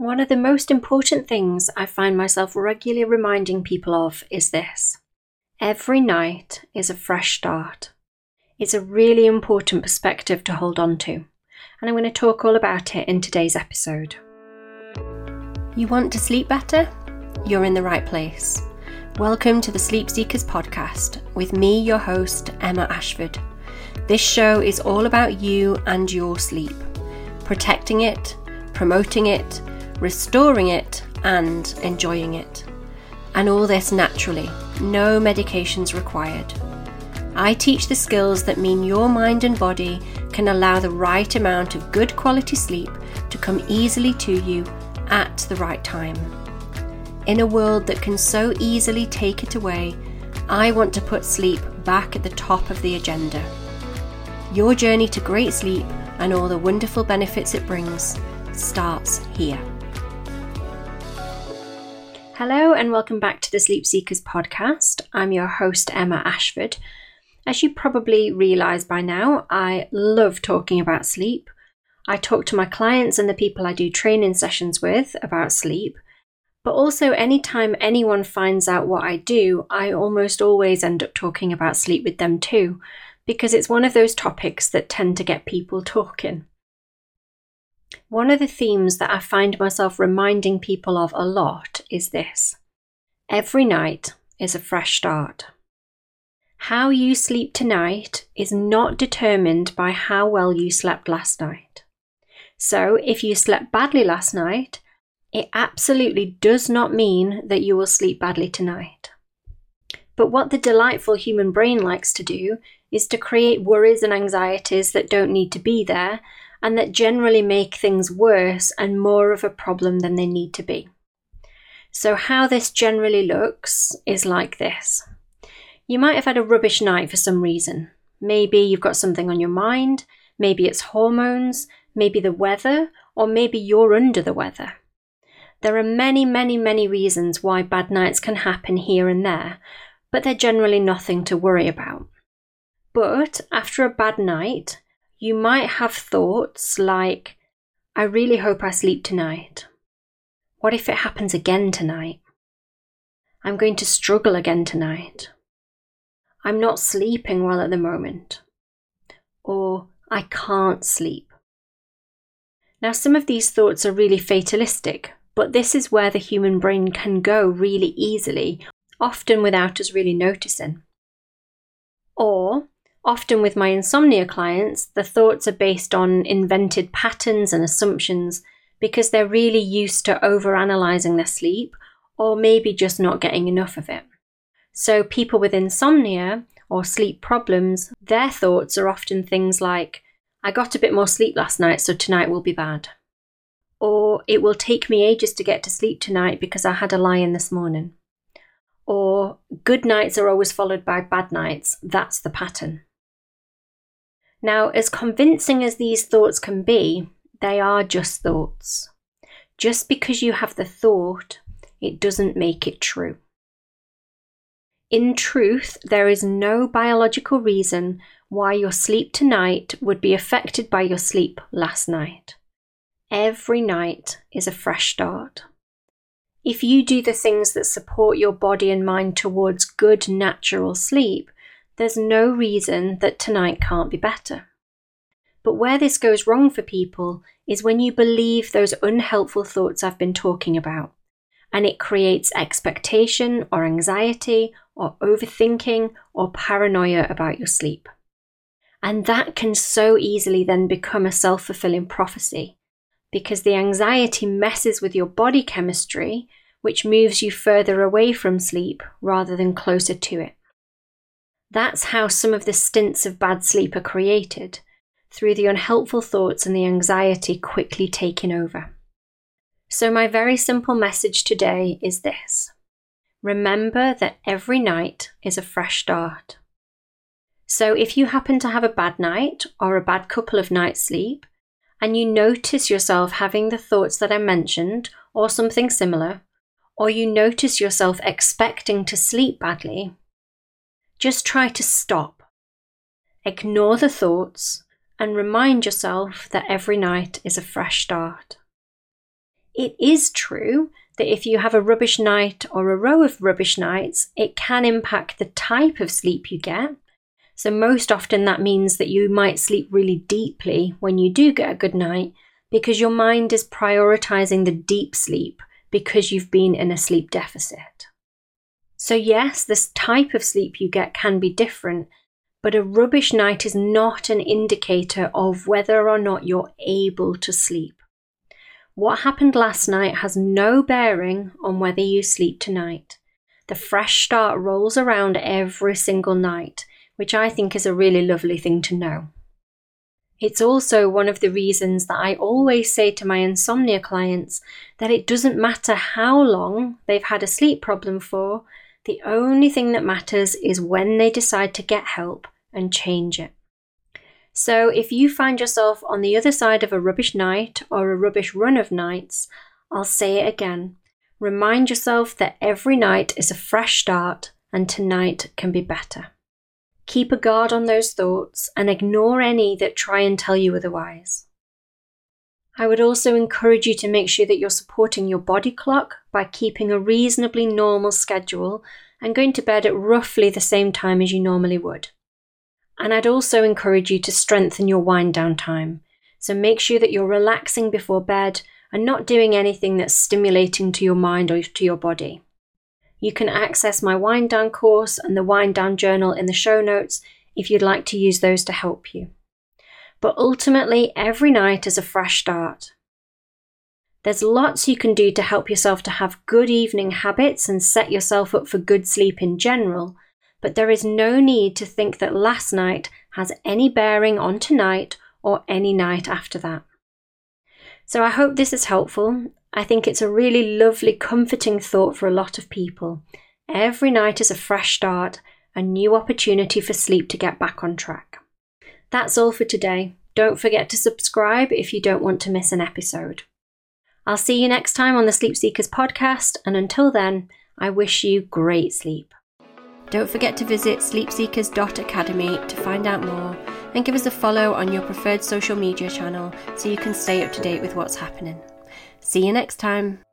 One of the most important things I find myself regularly reminding people of is this every night is a fresh start. It's a really important perspective to hold on to, and I'm going to talk all about it in today's episode. You want to sleep better? You're in the right place. Welcome to the Sleep Seekers podcast with me, your host, Emma Ashford. This show is all about you and your sleep, protecting it, promoting it, restoring it, and enjoying it. And all this naturally, no medications required. I teach the skills that mean your mind and body can allow the right amount of good quality sleep to come easily to you at the right time. In a world that can so easily take it away, I want to put sleep back at the top of the agenda. Your journey to great sleep and all the wonderful benefits it brings starts here. Hello, and welcome back to the Sleep Seekers podcast. I'm your host, Emma Ashford. As you probably realise by now, I love talking about sleep. I talk to my clients and the people I do training sessions with about sleep. But also, anytime anyone finds out what I do, I almost always end up talking about sleep with them too, because it's one of those topics that tend to get people talking. One of the themes that I find myself reminding people of a lot is this every night is a fresh start. How you sleep tonight is not determined by how well you slept last night. So, if you slept badly last night, it absolutely does not mean that you will sleep badly tonight. But what the delightful human brain likes to do is to create worries and anxieties that don't need to be there and that generally make things worse and more of a problem than they need to be. So, how this generally looks is like this you might have had a rubbish night for some reason. Maybe you've got something on your mind, maybe it's hormones, maybe the weather, or maybe you're under the weather. There are many, many, many reasons why bad nights can happen here and there, but they're generally nothing to worry about. But after a bad night, you might have thoughts like, I really hope I sleep tonight. What if it happens again tonight? I'm going to struggle again tonight. I'm not sleeping well at the moment. Or I can't sleep. Now, some of these thoughts are really fatalistic, but this is where the human brain can go really easily, often without us really noticing. Or Often with my insomnia clients, the thoughts are based on invented patterns and assumptions because they're really used to overanalyzing their sleep or maybe just not getting enough of it. So, people with insomnia or sleep problems, their thoughts are often things like, I got a bit more sleep last night, so tonight will be bad. Or, it will take me ages to get to sleep tonight because I had a lie in this morning. Or, good nights are always followed by bad nights, that's the pattern. Now, as convincing as these thoughts can be, they are just thoughts. Just because you have the thought, it doesn't make it true. In truth, there is no biological reason why your sleep tonight would be affected by your sleep last night. Every night is a fresh start. If you do the things that support your body and mind towards good natural sleep, there's no reason that tonight can't be better. But where this goes wrong for people is when you believe those unhelpful thoughts I've been talking about, and it creates expectation or anxiety or overthinking or paranoia about your sleep. And that can so easily then become a self fulfilling prophecy because the anxiety messes with your body chemistry, which moves you further away from sleep rather than closer to it. That's how some of the stints of bad sleep are created, through the unhelpful thoughts and the anxiety quickly taking over. So, my very simple message today is this remember that every night is a fresh start. So, if you happen to have a bad night or a bad couple of nights' sleep, and you notice yourself having the thoughts that I mentioned or something similar, or you notice yourself expecting to sleep badly, just try to stop. Ignore the thoughts and remind yourself that every night is a fresh start. It is true that if you have a rubbish night or a row of rubbish nights, it can impact the type of sleep you get. So, most often that means that you might sleep really deeply when you do get a good night because your mind is prioritizing the deep sleep because you've been in a sleep deficit. So, yes, this type of sleep you get can be different, but a rubbish night is not an indicator of whether or not you're able to sleep. What happened last night has no bearing on whether you sleep tonight. The fresh start rolls around every single night, which I think is a really lovely thing to know. It's also one of the reasons that I always say to my insomnia clients that it doesn't matter how long they've had a sleep problem for, the only thing that matters is when they decide to get help and change it. So, if you find yourself on the other side of a rubbish night or a rubbish run of nights, I'll say it again. Remind yourself that every night is a fresh start and tonight can be better. Keep a guard on those thoughts and ignore any that try and tell you otherwise. I would also encourage you to make sure that you're supporting your body clock by keeping a reasonably normal schedule and going to bed at roughly the same time as you normally would. And I'd also encourage you to strengthen your wind down time. So make sure that you're relaxing before bed and not doing anything that's stimulating to your mind or to your body. You can access my wind down course and the wind down journal in the show notes if you'd like to use those to help you. But ultimately, every night is a fresh start. There's lots you can do to help yourself to have good evening habits and set yourself up for good sleep in general, but there is no need to think that last night has any bearing on tonight or any night after that. So I hope this is helpful. I think it's a really lovely, comforting thought for a lot of people. Every night is a fresh start, a new opportunity for sleep to get back on track. That's all for today. Don't forget to subscribe if you don't want to miss an episode. I'll see you next time on the Sleep Seekers podcast, and until then, I wish you great sleep. Don't forget to visit sleepseekers.academy to find out more and give us a follow on your preferred social media channel so you can stay up to date with what's happening. See you next time.